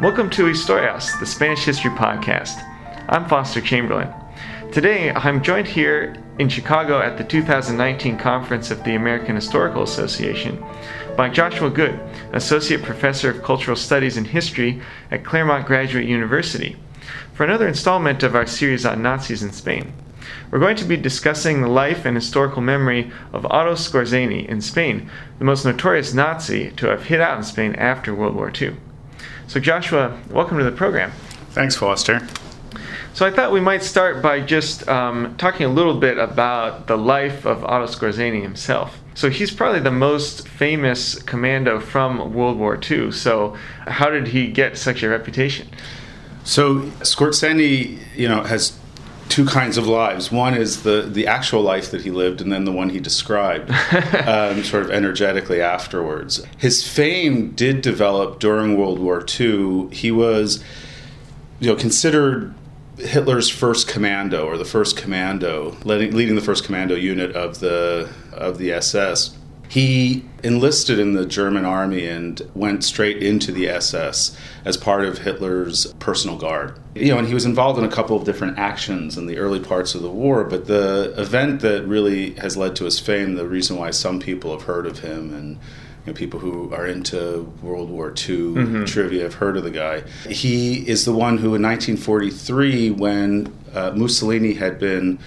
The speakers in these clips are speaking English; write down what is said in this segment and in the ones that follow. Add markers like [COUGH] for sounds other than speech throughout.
Welcome to Historias, the Spanish History Podcast. I'm Foster Chamberlin. Today, I'm joined here in Chicago at the 2019 conference of the American Historical Association by Joshua Goode, Associate Professor of Cultural Studies and History at Claremont Graduate University, for another installment of our series on Nazis in Spain. We're going to be discussing the life and historical memory of Otto Skorzeny in Spain, the most notorious Nazi to have hit out in Spain after World War II. So, Joshua, welcome to the program. Thanks, Foster. So, I thought we might start by just um, talking a little bit about the life of Otto Skorzeny himself. So, he's probably the most famous commando from World War II. So, how did he get such a reputation? So, Skorzeny, you know, has two kinds of lives. One is the the actual life that he lived, and then the one he described, [LAUGHS] um, sort of energetically afterwards. His fame did develop during World War II. He was, you know, considered Hitler's first commando or the first commando, leading, leading the first commando unit of the of the SS. He enlisted in the German army and went straight into the SS as part of Hitler's personal guard. You know, and he was involved in a couple of different actions in the early parts of the war, but the event that really has led to his fame, the reason why some people have heard of him and you know, people who are into World War II mm-hmm. trivia have heard of the guy. He is the one who, in 1943, when uh, Mussolini had been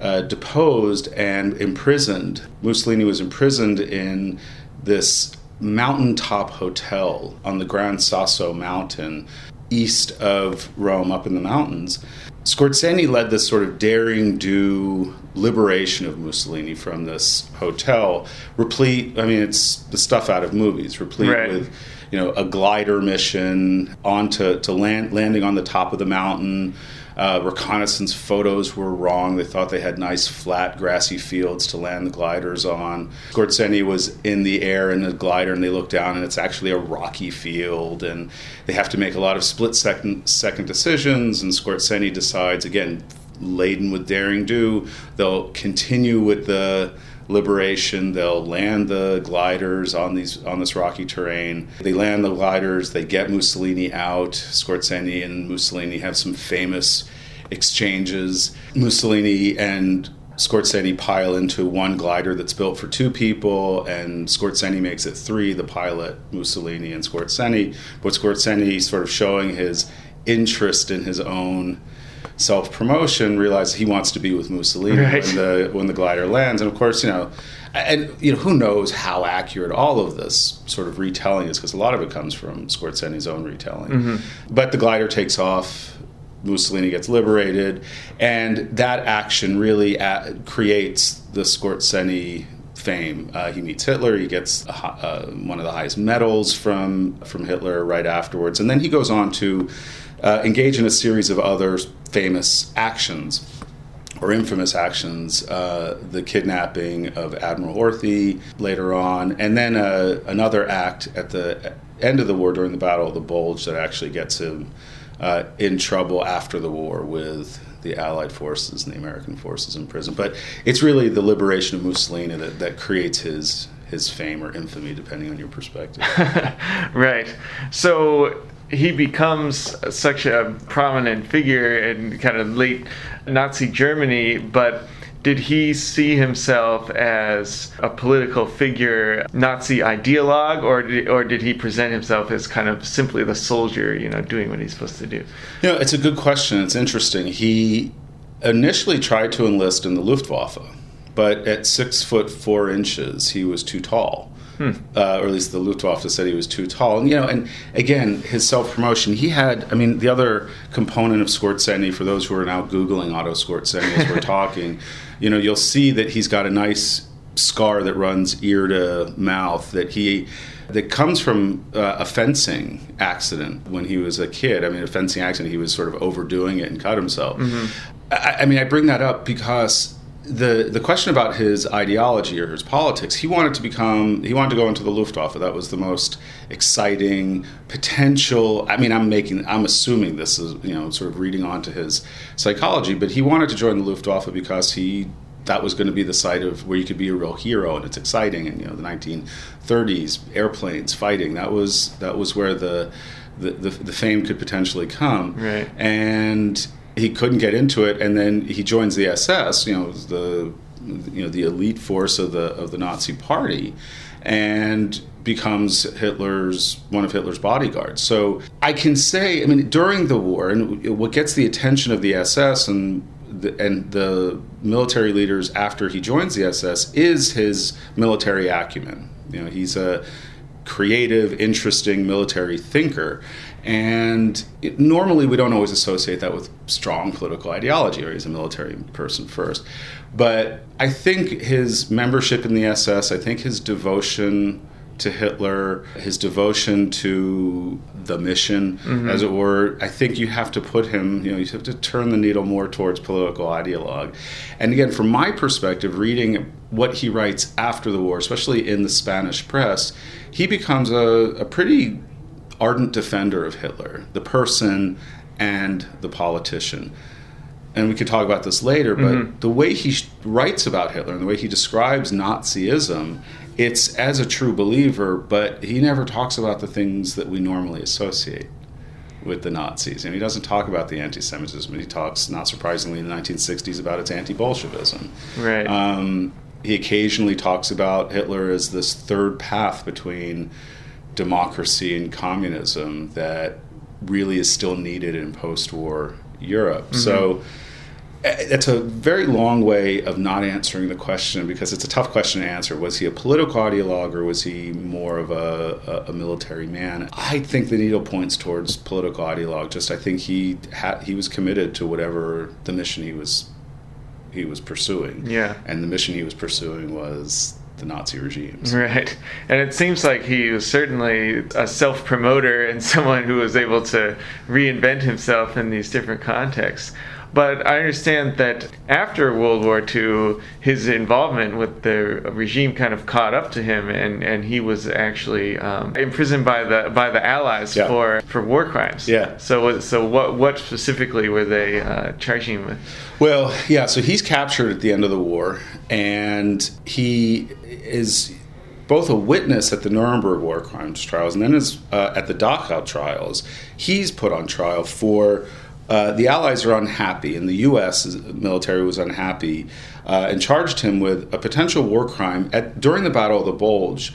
uh, deposed and imprisoned. Mussolini was imprisoned in this mountaintop hotel on the Gran Sasso mountain east of Rome, up in the mountains. Skorzeny led this sort of daring do liberation of Mussolini from this hotel, replete. I mean, it's the stuff out of movies, replete right. with you know a glider mission onto to land landing on the top of the mountain uh, reconnaissance photos were wrong. They thought they had nice flat grassy fields to land the gliders on. Skorzeny was in the air in the glider, and they look down, and it's actually a rocky field, and they have to make a lot of split second second decisions. And Skorzeny decides again, laden with daring do, they'll continue with the liberation. They'll land the gliders on these on this rocky terrain. They land the gliders. They get Mussolini out. Skorzeny and Mussolini have some famous exchanges. Mussolini and Skorzeny pile into one glider that's built for two people, and Skorzeny makes it three the pilot, Mussolini, and Skorzeny. But Skorzeny sort of showing his interest in his own self promotion, realizes he wants to be with Mussolini right. when the when the glider lands, and of course, you know, and you know who knows how accurate all of this sort of retelling is because a lot of it comes from Skorzeny's own retelling. Mm-hmm. But the glider takes off. Mussolini gets liberated, and that action really at, creates the Skorzeny fame. Uh, he meets Hitler. He gets a, uh, one of the highest medals from from Hitler right afterwards, and then he goes on to uh, engage in a series of other famous actions or infamous actions, uh, the kidnapping of Admiral Horthy later on, and then uh, another act at the end of the war during the Battle of the Bulge that actually gets him uh, in trouble after the war with the Allied forces and the American forces in prison. But it's really the liberation of Mussolini that, that creates his his fame or infamy, depending on your perspective. [LAUGHS] right. So he becomes such a prominent figure in kind of late Nazi Germany, but did he see himself as a political figure, Nazi ideologue, or did, or did he present himself as kind of simply the soldier, you know, doing what he's supposed to do? You know, it's a good question. It's interesting. He initially tried to enlist in the Luftwaffe, but at six foot four inches, he was too tall. Hmm. Uh, or at least the Luftwaffe said he was too tall. And you know, and again, his self promotion. He had. I mean, the other component of Skorzeny, for those who are now googling Otto Skorzeny as we're [LAUGHS] talking, you know, you'll see that he's got a nice scar that runs ear to mouth. That he that comes from uh, a fencing accident when he was a kid. I mean, a fencing accident. He was sort of overdoing it and cut himself. Mm-hmm. I, I mean, I bring that up because the the question about his ideology or his politics, he wanted to become he wanted to go into the Luftwaffe. That was the most exciting potential. I mean, I'm making I'm assuming this is you know sort of reading onto his psychology, but he wanted to join the Luftwaffe because he that was going to be the site of where you could be a real hero and it's exciting and you know the 1930s airplanes fighting that was that was where the the, the, the fame could potentially come. Right. And he couldn't get into it, and then he joins the SS. You know, the you know the elite force of the of the Nazi Party, and becomes Hitler's one of Hitler's bodyguards. So I can say, I mean, during the war, and what gets the attention of the SS and the, and the military leaders after he joins the SS is his military acumen. You know, he's a creative, interesting military thinker. And it, normally we don't always associate that with strong political ideology, or he's a military person first. But I think his membership in the SS, I think his devotion to Hitler, his devotion to the mission, mm-hmm. as it were. I think you have to put him, you know, you have to turn the needle more towards political ideologue. And again, from my perspective, reading what he writes after the war, especially in the Spanish press, he becomes a, a pretty ardent defender of Hitler, the person and the politician and we could talk about this later, but mm-hmm. the way he writes about Hitler and the way he describes Nazism it's as a true believer, but he never talks about the things that we normally associate with the Nazis. And he doesn't talk about the anti Semitism. He talks, not surprisingly, in the 1960s about its anti Bolshevism. Right. Um, he occasionally talks about Hitler as this third path between democracy and communism that really is still needed in post war Europe. Mm-hmm. So it's a very long way of not answering the question because it's a tough question to answer. Was he a political ideologue or was he more of a, a, a military man? I think the needle points towards political ideologue. Just I think he had he was committed to whatever the mission he was he was pursuing. Yeah, and the mission he was pursuing was the Nazi regimes. Right. And it seems like he was certainly a self promoter and [LAUGHS] someone who was able to reinvent himself in these different contexts. But I understand that after World War II, his involvement with the regime kind of caught up to him, and, and he was actually um, imprisoned by the by the Allies yeah. for, for war crimes. Yeah. So so what what specifically were they uh, charging him with? Well, yeah. So he's captured at the end of the war, and he is both a witness at the Nuremberg war crimes trials and then is uh, at the Dachau trials. He's put on trial for uh, the Allies are unhappy, and the U.S. military was unhappy, uh, and charged him with a potential war crime at, during the Battle of the Bulge.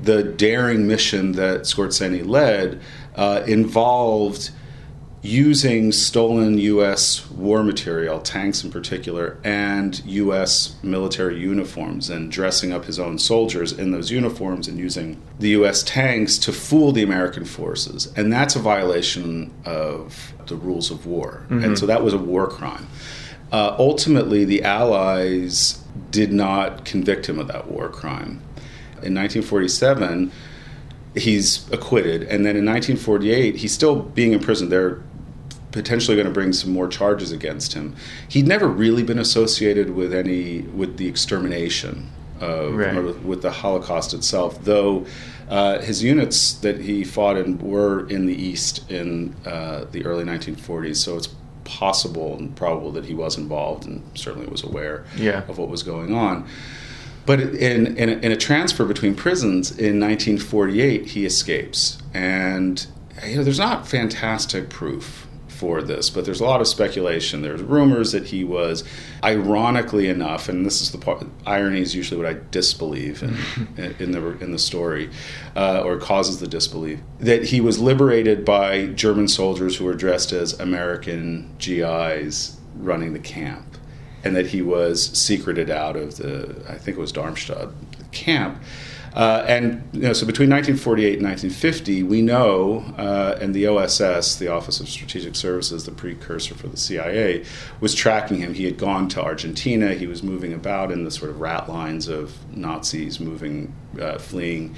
The daring mission that Skorzeny led uh, involved using stolen U.S. war material, tanks in particular, and U.S. military uniforms, and dressing up his own soldiers in those uniforms and using the U.S. tanks to fool the American forces. And that's a violation of the rules of war. Mm-hmm. And so that was a war crime. Uh, ultimately, the Allies did not convict him of that war crime. In 1947, he's acquitted, and then in 1948, he's still being imprisoned. They're potentially going to bring some more charges against him. He'd never really been associated with any with the extermination of right. with the Holocaust itself, though. Uh, his units that he fought in were in the East in uh, the early 1940s, so it's possible and probable that he was involved and certainly was aware yeah. of what was going on. But in, in a, in, a, transfer between prisons in 1948, he escapes. And you know, there's not fantastic proof for this, but there's a lot of speculation. There's rumors that he was, ironically enough, and this is the part. Irony is usually what I disbelieve in [LAUGHS] in the in the story, uh, or causes the disbelief that he was liberated by German soldiers who were dressed as American GIs running the camp, and that he was secreted out of the I think it was Darmstadt camp uh, and you know, so between 1948 and 1950, we know, uh, and the OSS, the Office of Strategic Services, the precursor for the CIA, was tracking him. He had gone to Argentina. He was moving about in the sort of rat lines of Nazis moving, uh, fleeing.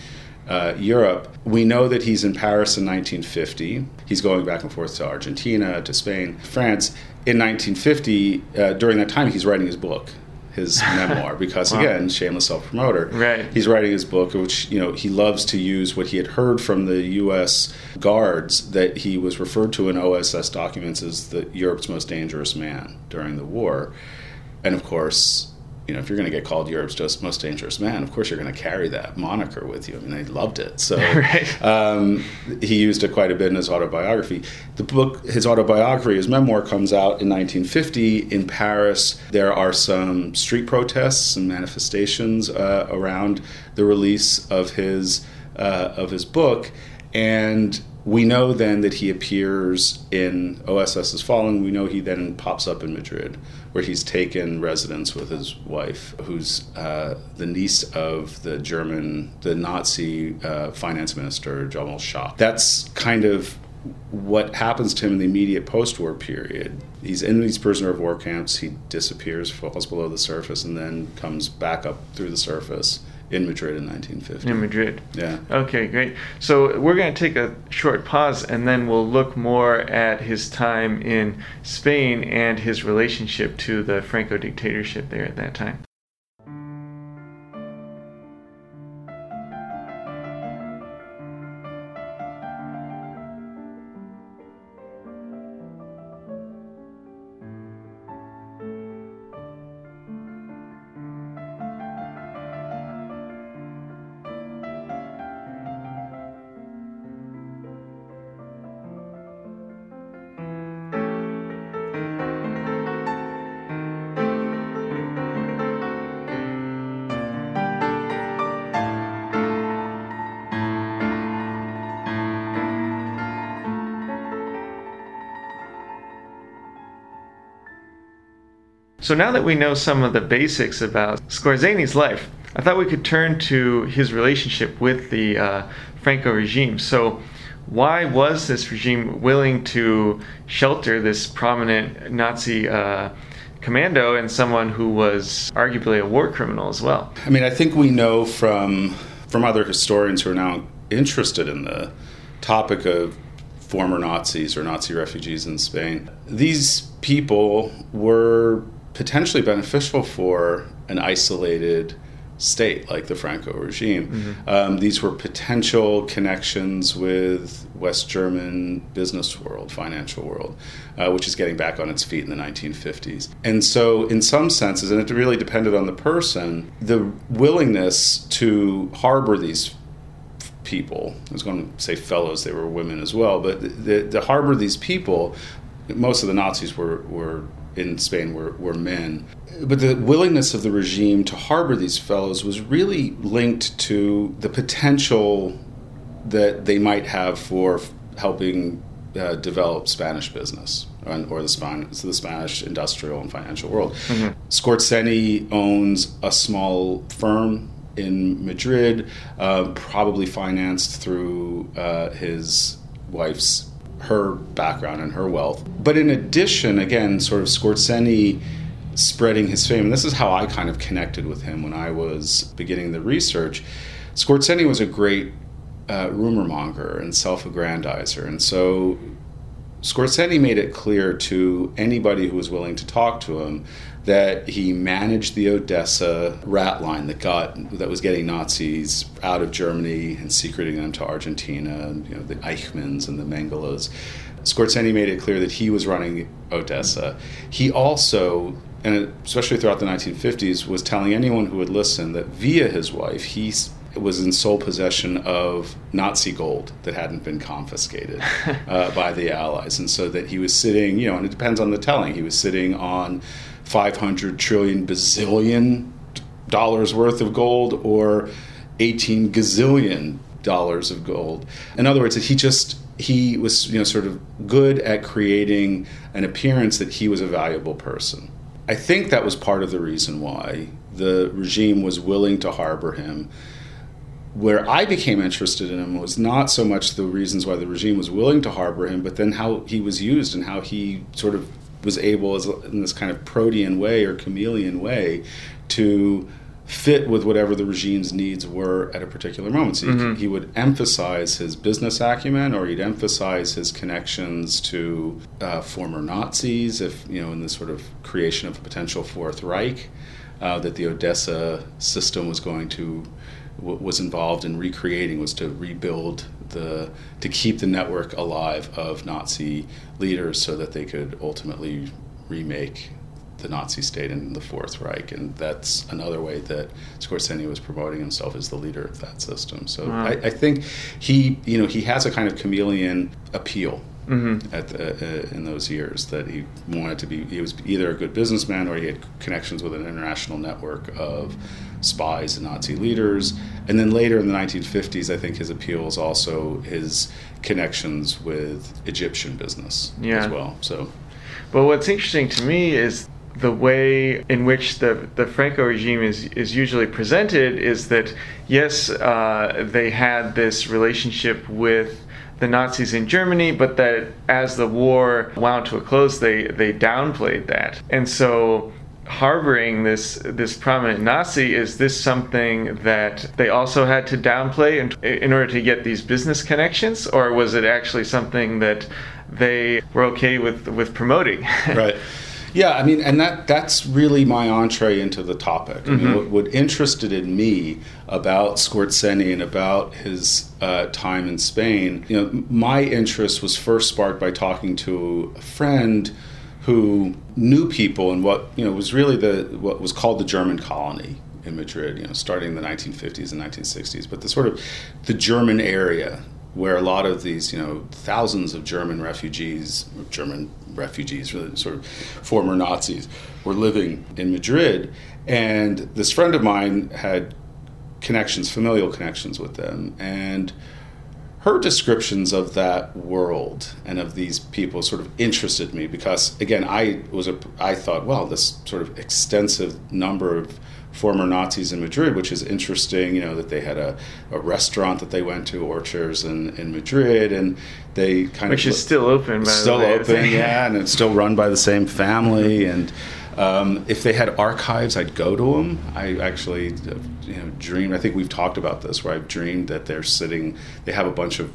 Uh, Europe. We know that he's in Paris in 1950. He's going back and forth to Argentina, to Spain, France. In 1950, uh, during that time, he's writing his book his [LAUGHS] memoir because wow. again shameless self-promoter. Right. He's writing his book which you know he loves to use what he had heard from the US guards that he was referred to in OSS documents as the Europe's most dangerous man during the war. And of course you know, if you're going to get called Europe's just most dangerous man, of course you're going to carry that moniker with you. I mean, they loved it. So [LAUGHS] right. um, he used it quite a bit in his autobiography. The book, his autobiography, his memoir, comes out in 1950 in Paris. There are some street protests and manifestations uh, around the release of his uh, of his book, and we know then that he appears in OSS is Falling. We know he then pops up in Madrid, where he's taken residence with his wife, who's uh, the niece of the German, the Nazi uh, finance minister, Hjalmar Schacht. That's kind of what happens to him in the immediate post-war period. He's in these prisoner of war camps. He disappears, falls below the surface, and then comes back up through the surface in Madrid in 1950. In Madrid. Yeah. Okay, great. So we're going to take a short pause and then we'll look more at his time in Spain and his relationship to the Franco dictatorship there at that time. So now that we know some of the basics about Skorzeny's life, I thought we could turn to his relationship with the uh, Franco regime. So, why was this regime willing to shelter this prominent Nazi uh, commando and someone who was arguably a war criminal as well? I mean, I think we know from from other historians who are now interested in the topic of former Nazis or Nazi refugees in Spain. These people were potentially beneficial for an isolated state like the Franco regime. Mm-hmm. Um, these were potential connections with West German business world, financial world, uh, which is getting back on its feet in the 1950s. And so, in some senses, and it really depended on the person, the willingness to harbor these people, I was going to say fellows, they were women as well, but the, the harbor these people, most of the Nazis were, were in Spain were, were men. But the willingness of the regime to harbor these fellows was really linked to the potential that they might have for helping uh, develop Spanish business or the, Span- the Spanish industrial and financial world. mm hmm owns a small firm in Madrid, uh, probably financed through uh, his wife's her background and her wealth. But in addition, again, sort of Skorzeny spreading his fame, and this is how I kind of connected with him when I was beginning the research. Skorzeny was a great uh, rumor monger and self aggrandizer. And so Skorzeny made it clear to anybody who was willing to talk to him that he managed the Odessa rat line that got that was getting Nazis out of Germany and secreting them to Argentina, you know, the Eichmanns and the Mengeles. Skorzeny made it clear that he was running Odessa. He also, and especially throughout the 1950s, was telling anyone who would listen that via his wife, he was in sole possession of Nazi gold that hadn't been confiscated [LAUGHS] uh, by the Allies. And so that he was sitting, you know, and it depends on the telling, he was sitting on 500 trillion bazillion dollars worth of gold or 18 gazillion dollars of gold. In other words, he just he was you know sort of good at creating an appearance that he was a valuable person. I think that was part of the reason why the regime was willing to harbor him. Where I became interested in him was not so much the reasons why the regime was willing to harbor him, but then how he was used and how he sort of was able, as in this kind of protean way or chameleon way, to fit with whatever the regime's needs were at a particular moment. So mm-hmm. he, he, would emphasize his business acumen, or he'd emphasize his connections to uh, former Nazis, if you know, in this sort of creation of a potential Fourth Reich, uh, that the Odessa system was going to was involved in recreating was to rebuild the to keep the network alive of Nazi leaders so that they could ultimately remake the Nazi state and the Fourth Reich, and that's another way that Skorzeny was promoting himself as the leader of that system. So Wow. I, I think he, you know, he has a kind of chameleon appeal Mm-hmm. at the, uh, in those years that he wanted to be. He was either a good businessman or he had connections with an international network of spies and Nazi leaders. And then later in the 1950s, I think his appeal is also his connections with Egyptian business Yeah. as well. So. But what's interesting to me is the way in which the, the Franco regime is, is usually presented is that, yes, uh, they had this relationship with the Nazis in Germany, but that as the war wound to a close, they, they downplayed that. And so harboring this this prominent Nazi is this something that they also had to downplay in, in order to get these business connections or was it actually something that they were okay with with promoting [LAUGHS] right. Yeah, I mean, and that that's really my entree into the topic. I mean, what, what interested in me about Skorzeny and about his uh, time in Spain, you know, my interest was first sparked by talking to a friend who knew people in what you know was really the what was called the German colony in Madrid. You know, starting in the 1950s and 1960s, but the sort of the German area where a lot of these, you know, thousands of German refugees, German refugees, really sort of former Nazis, were living in Madrid. And this friend of mine had connections, familial connections with them. And her descriptions of that world and of these people sort of interested me because again I was a I thought well this sort of extensive number of former Nazis in Madrid which is interesting you know that they had a, a restaurant that they went to Horcher's in, in Madrid and they kind which of is still open by still the way. open yeah and it's still run by the same family and um, if they had archives, I'd go to them. I actually, you know, dreamed. I think we've talked about this, where I've dreamed that they're sitting. They have a bunch of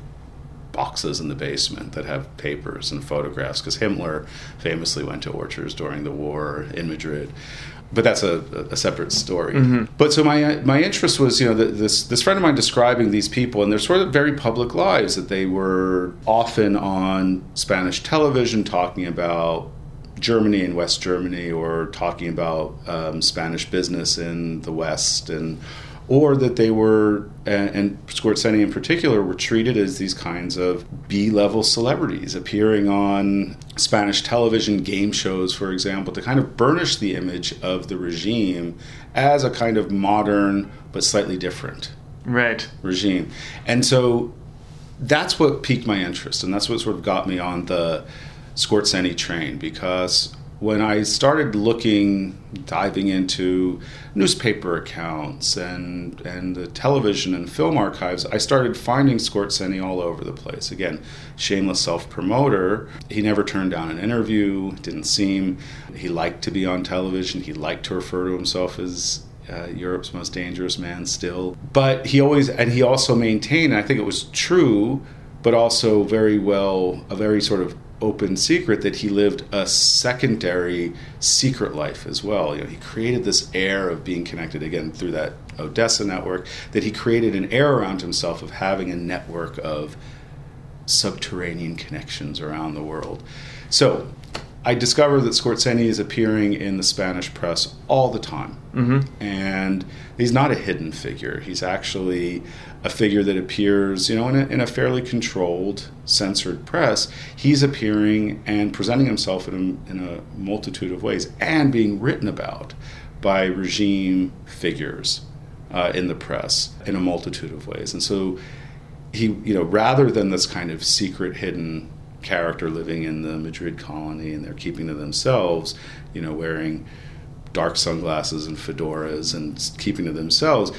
boxes in the basement that have papers and photographs, because Himmler famously went to Horcher's during the war in Madrid. But that's a, a separate story. But so my my interest was, you know, th this this friend of mine describing these people and their sort of very public lives that they were often on Spanish television talking about Germany and West Germany, or talking about um, Spanish business in the West, and or that they were, and, and Skorzeny in particular, were treated as these kinds of B-level celebrities appearing on Spanish television game shows, for example, to kind of burnish the image of the regime as a kind of modern but slightly different right regime. And so that's what piqued my interest, and that's what sort of got me on the Skorzeny train because when I started looking, diving into newspaper accounts and and the television and film archives, I started finding Skorzeny all over the place. Again, shameless self-promoter. He never turned down an interview. Didn't seem he liked to be on television. He liked to refer to himself as uh, Europe's most dangerous man still. But he always, and he also maintained, and I think it was true, but also very well, a very sort of open secret that he lived a secondary secret life as well. You know, he created this air of being connected again through that Odessa network, that he created an air around himself of having a network of subterranean connections around the world. So I discovered that Skorzeny is appearing in the Spanish press all the time. Mm-hmm. And he's not a hidden figure. He's actually a figure that appears, you know, in a, in a fairly controlled, censored press. He's appearing and presenting himself in a, in a multitude of ways and being written about by regime figures uh, in the press in a multitude of ways. And so he, you know, rather than this kind of secret, hidden character living in the Madrid colony and they're keeping to themselves, you know, wearing dark sunglasses and fedoras and keeping to themselves.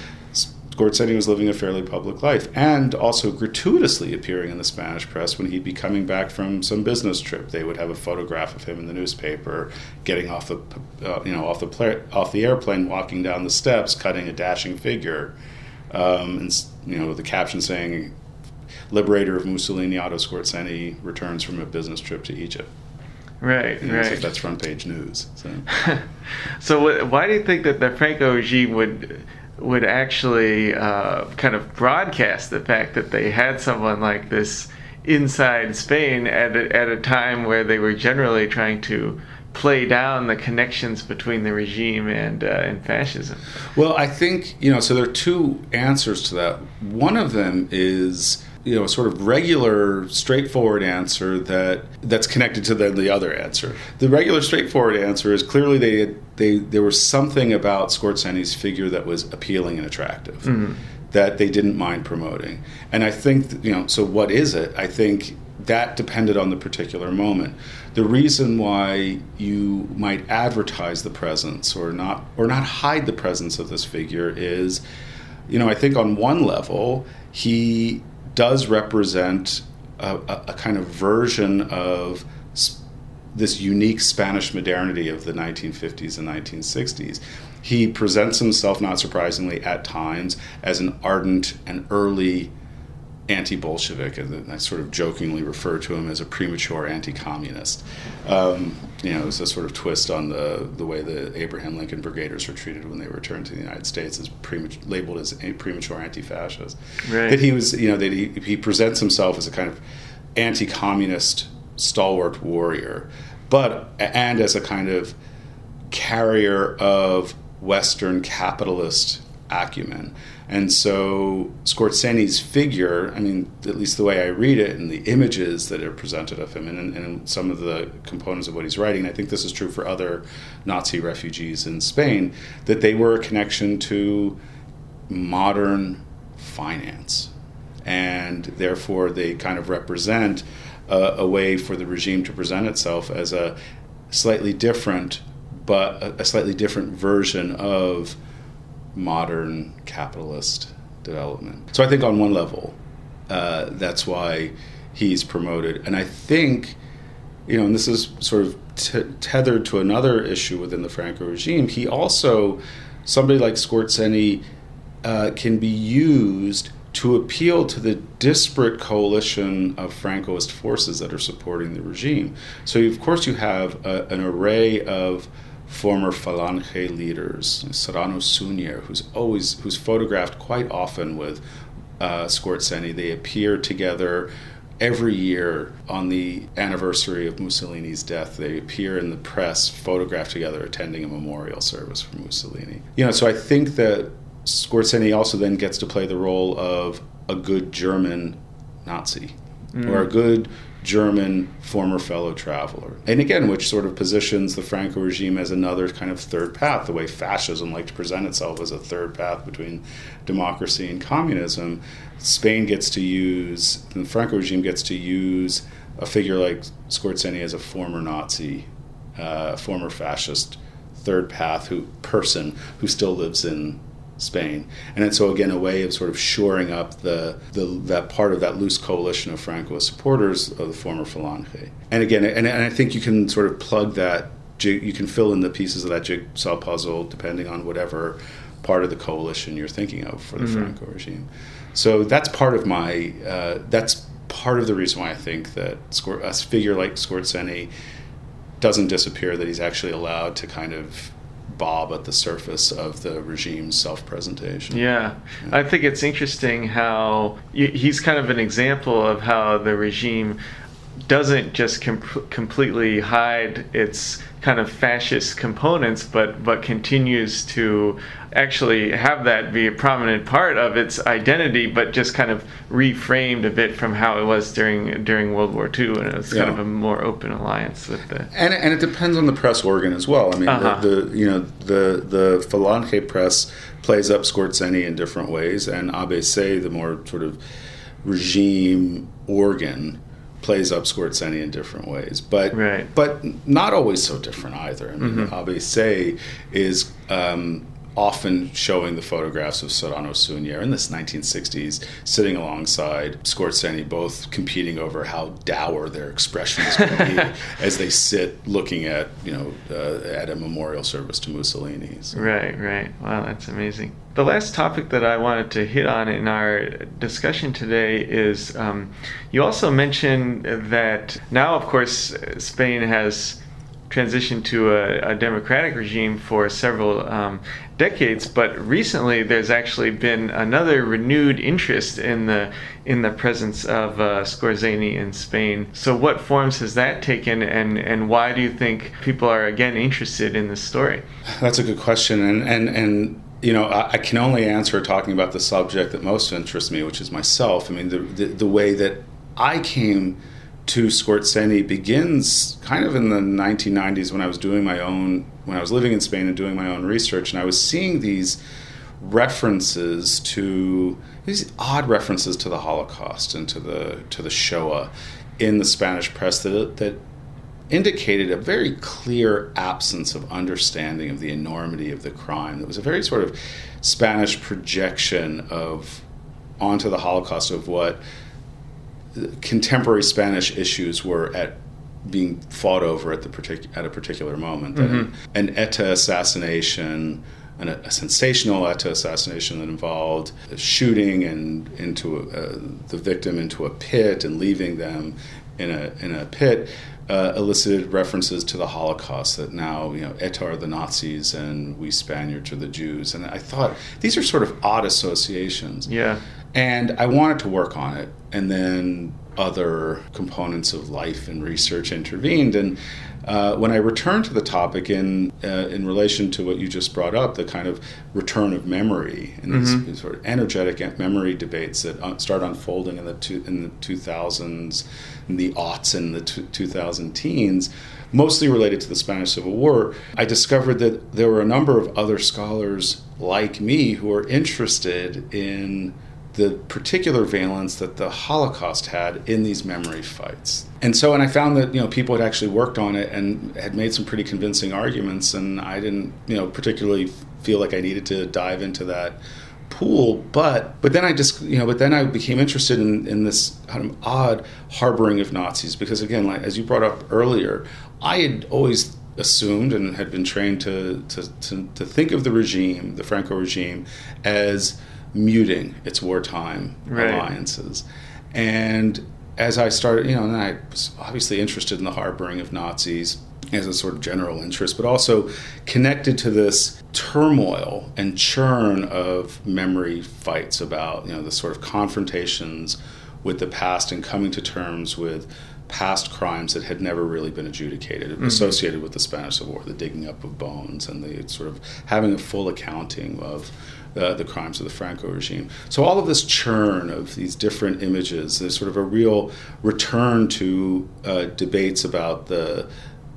Skorzeny was living a fairly public life and also gratuitously appearing in the Spanish press when he'd be coming back from some business trip. They would have a photograph of him in the newspaper, getting off the uh, you know off the pla- off the airplane, walking down the steps, cutting a dashing figure, um, and you know the caption saying liberator of Mussolini, Otto Skorzeny, returns from a business trip to Egypt. Right, You know, so right. that's front page news. So. [LAUGHS] so wh- why do you think that the Franco regime would would actually uh, kind of broadcast the fact that they had someone like this inside Spain at a, at a time where they were generally trying to play down the connections between the regime and uh, and fascism? Well, I think you know. So there are two answers to that. One of them is you know a sort of regular straightforward answer that that's connected to the, the other answer. The regular straightforward answer is clearly they they there was something about Skorzeny figure that was appealing and attractive mm-hmm. that they didn't mind promoting. And i think you know so what is it? I think that depended on the particular moment. The reason why you might advertise the presence or not or not hide the presence of this figure is you know i think on one level he does represent a, a, kind of version of this unique Spanish modernity of the 1950s and 1960s. He presents himself, not surprisingly, at times as an ardent and early anti-Bolshevik, and I sort of jokingly refer to him as a premature anti-communist. Um, you know, it's a sort of twist on the the way the Abraham Lincoln Brigaders were treated when they returned to the United States, as premature, labeled as a premature anti-fascist. Right. That he was, you know, that he, he presents himself as a kind of anti-communist stalwart warrior, but and as a kind of carrier of Western capitalist acumen. And so Skorzeny's figure, I mean, at least the way I read it and the images that are presented of him and, and some of the components of what he's writing, I think this is true for other Nazi refugees in Spain, that they were a connection to modern finance. And therefore, they kind of represent a, a way for the regime to present itself as a slightly different, but a, a slightly different version of modern capitalist development. So I think on one level, uh, that's why he's promoted. And I think, you know, and this is sort of t- tethered to another issue within the Franco regime, he also, somebody like Skorzeny, uh, can be used to appeal to the disparate coalition of Francoist forces that are supporting the regime. So, of course, you have a, an array of former Falange leaders, Serrano Suñer, who's always who's photographed quite often with uh, Skorzeny. They appear together every year on the anniversary of Mussolini's death. They appear in the press, photographed together, attending a memorial service for Mussolini. You know, so I think that Skorzeny also then gets to play the role of a good German Nazi mm. or a good German former fellow traveler. And again, which sort of positions the Franco regime as another kind of third path, the way fascism liked to present itself as a third path between democracy and communism. Spain gets to use, the Franco regime gets to use a figure like Skorzeny as a former Nazi, uh, former fascist third path who person who still lives in Spain. And then so again, a way of sort of shoring up the, the that part of that loose coalition of Francoist supporters of the former Falange. And again, and, and I think you can sort of plug that, you can fill in the pieces of that jigsaw puzzle depending on whatever part of the coalition you're thinking of for the mm-hmm. Franco regime. So that's part of my, uh, that's part of the reason why I think that a figure like Skorzeny doesn't disappear, that he's actually allowed to kind of bob at the surface of the regime's self presentation. Yeah. yeah. I think it's interesting how he's kind of an example of how the regime doesn't just com- completely hide its kind of fascist components, but but continues to actually have that be a prominent part of its identity, but just kind of reframed a bit from how it was during during World War II, and it's yeah. kind of a more open alliance with the. And and it depends on the press organ as well. I mean, uh-huh. the, the, you know the the Falange press plays up Skorzeny in different ways, and ABC, the more sort of regime organ plays up Skorzeny in different ways, but right. but not always so different either. I mean, mm-hmm. ABC is um, often showing the photographs of Serrano Suñer in the 1960s, sitting alongside Skorzeny, both competing over how dour their expressions can be [LAUGHS] as they sit looking at, you know, uh, at a memorial service to Mussolini. So. Right, right. Wow, that's amazing. The last topic that I wanted to hit on in our discussion today is um, you also mentioned that now, of course, Spain has transitioned to a, a, democratic regime for several um, decades, but recently there's actually been another renewed interest in the in the presence of uh, Skorzeny in Spain. So, what forms has that taken, and and why do you think people are again interested in this story? That's a good question, and and and you know, I, I, can only answer talking about the subject that most interests me, which is myself. I mean, the, the, the way that I came to Skorzeny begins kind of in the 1990s when I was doing my own, when I was living in Spain and doing my own research, and I was seeing these references to these odd references to the Holocaust and to the to the Shoah in the Spanish press that that indicated a very clear absence of understanding of the enormity of the crime. It was a very sort of Spanish projection of onto the Holocaust of what contemporary Spanish issues were at being fought over at the partic- at a particular moment. Mm-hmm. An, an ETA assassination, an, a sensational ETA assassination that involved shooting and into a, the victim into a pit and leaving them in a in a pit. Uh, elicited references to the Holocaust that now you know ETA are the Nazis and we Spaniards are the Jews, and I thought these are sort of odd associations. Yeah, and I wanted to work on it, and then other components of life and research intervened. And uh, when I returned to the topic in uh, in relation to what you just brought up, the kind of return of memory and mm-hmm. these sort of energetic memory debates that uh, start unfolding in the two, in the 2000s, in the aughts, and the 2000 teens, mostly related to the Spanish Civil War, I discovered that there were a number of other scholars like me who were interested in the particular valence that the Holocaust had in these memory fights. And so, and I found that, you know, people had actually worked on it and had made some pretty convincing arguments, and I didn't, you know, particularly feel like I needed to dive into that pool but but then i just you know but then i became interested in, in this kind of odd harboring of nazis because again like as you brought up earlier i had always assumed and had been trained to, to, to, to think of the regime the franco regime as muting its wartime right. alliances. And as I started, you know, and I was obviously interested in the harboring of Nazis as a sort of general interest, but also connected to this turmoil and churn of memory fights about, you know, the sort of confrontations with the past and coming to terms with past crimes that had never really been adjudicated mm-hmm. associated with the Spanish Civil War, the digging up of bones and the sort of having a full accounting of uh, the crimes of the Franco regime. So all of this churn of these different images, there's sort of a real return to uh, debates about the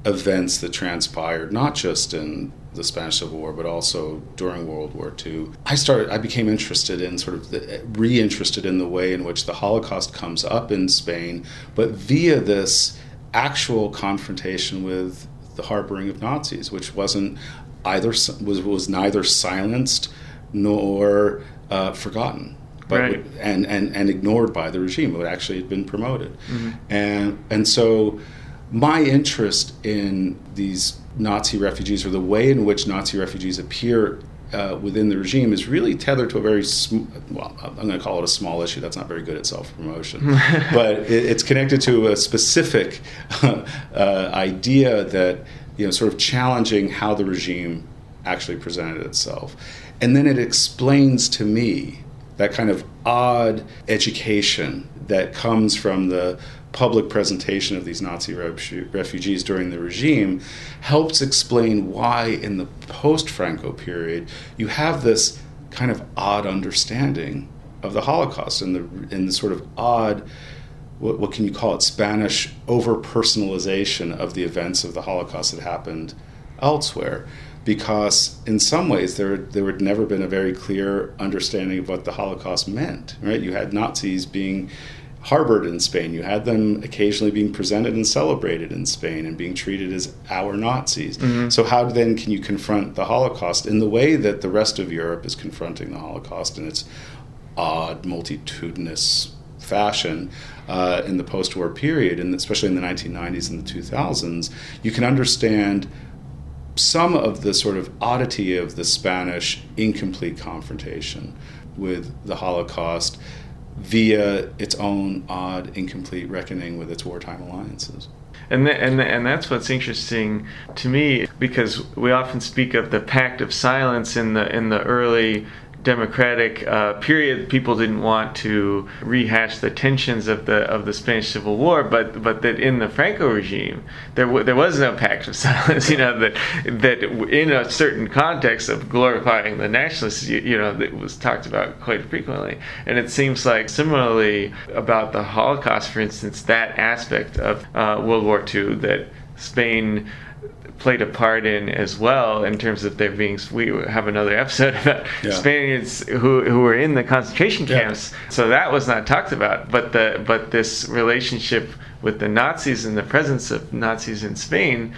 events that transpired, not just in the Spanish Civil War, but also during World War II. I started, I became interested in sort of the, re-interested in the way in which the Holocaust comes up in Spain, but via this actual confrontation with the harboring of Nazis, which wasn't either was was neither silenced nor uh, forgotten. But right. and, and, and ignored by the regime. It actually had been promoted. Mm-hmm. And, and so my interest in these Nazi refugees or the way in which Nazi refugees appear uh, within the regime is really tethered to a very sm- well i'm going to call it a small issue. That's not very good at self-promotion. [LAUGHS] But it, it's connected to a specific [LAUGHS] uh, idea that you know sort of challenging how the regime actually presented itself. And then it explains to me that kind of odd education that comes from the public presentation of these Nazi refugees during the regime helps explain why, in the post Franco period, you have this kind of odd understanding of the Holocaust and the, and the sort of odd. What, what can you call it? Spanish over personalization of the events of the Holocaust that happened elsewhere because in some ways there there had never been a very clear understanding of what the Holocaust meant. Right? You had Nazis being harbored in Spain. You had them occasionally being presented and celebrated in Spain and being treated as our Nazis. Mm-hmm. So how then can you confront the Holocaust in the way that the rest of Europe is confronting the Holocaust in its odd, multitudinous fashion uh, in the post-war period, and especially in the 1990s and the 2000s? You can understand some of the sort of oddity of the Spanish incomplete confrontation with the Holocaust via its own odd, incomplete reckoning with its wartime alliances. And th- and th- and that's what's interesting to me because we often speak of the pact of silence in the in the early democratic uh, period, people didn't want to rehash the tensions of the of the Spanish Civil War, but but that in the Franco regime there w- there was no pact of [LAUGHS] silence. You know that that in a certain context of glorifying the nationalists, you, you know, that was talked about quite frequently. And it seems like similarly about the Holocaust, for instance, that aspect of uh, World War II that Spain played a part in as well in terms of there being we have another episode [LAUGHS] about yeah. Spaniards who who were in the concentration camps yeah. so that was not talked about but the but this relationship with the Nazis and the presence of Nazis in Spain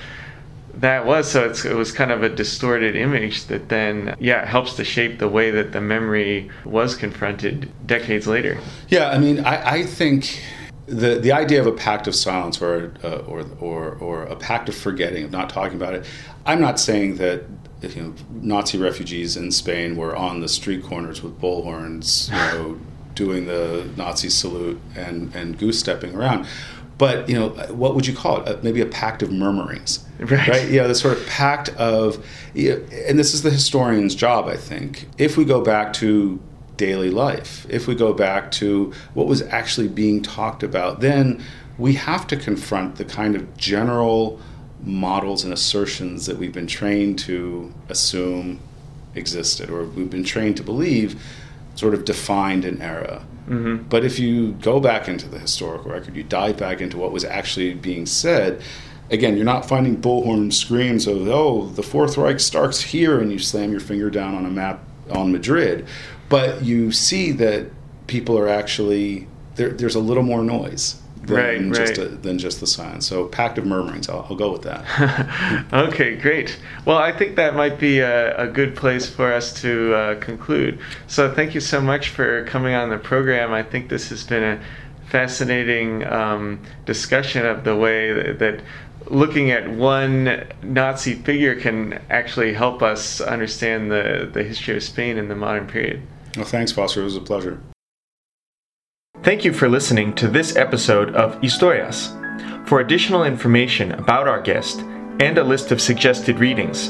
that was so it was kind of a distorted image that then yeah helps to shape the way that the memory was confronted decades later yeah i mean i, I think the the idea of a pact of silence or uh, or or or a pact of forgetting of not talking about it. I'm not saying that you know Nazi refugees in Spain were on the street corners with bullhorns, you [LAUGHS] know, doing the Nazi salute and and goose stepping around. But you know, what would you call it? Uh, maybe a pact of murmurings, right? right? Know, the sort of pact of, you know, and this is the historian's job, I think. If we go back to daily life. If we go back to what was actually being talked about, then we have to confront the kind of general models and assertions that we've been trained to assume existed or we've been trained to believe sort of defined an era. Mm-hmm. But if you go back into the historical record, you dive back into what was actually being said, again, you're not finding bullhorn screams of, oh, the Fourth Reich starts here, and you slam your finger down on a map on Madrid but you see that people are actually there, there's a little more noise than right, just right. A, than just the sign. So pact of murmurings. I'll, I'll go with that. [LAUGHS] okay, great. Well, I think that might be a, a good place for us to uh, conclude. So thank you so much for coming on the program. I think this has been a fascinating um, discussion of the way that, that looking at one Nazi figure can actually help us understand the, the history of Spain in the modern period. Well, thanks, Foster. It was a pleasure. Thank you for listening to this episode of Historias. For additional information about our guest and a list of suggested readings,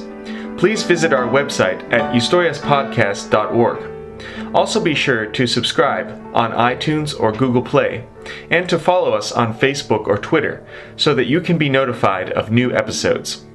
please visit our website at historiaspodcast.org. Also, be sure to subscribe on iTunes or Google Play and to follow us on Facebook or Twitter so that you can be notified of new episodes.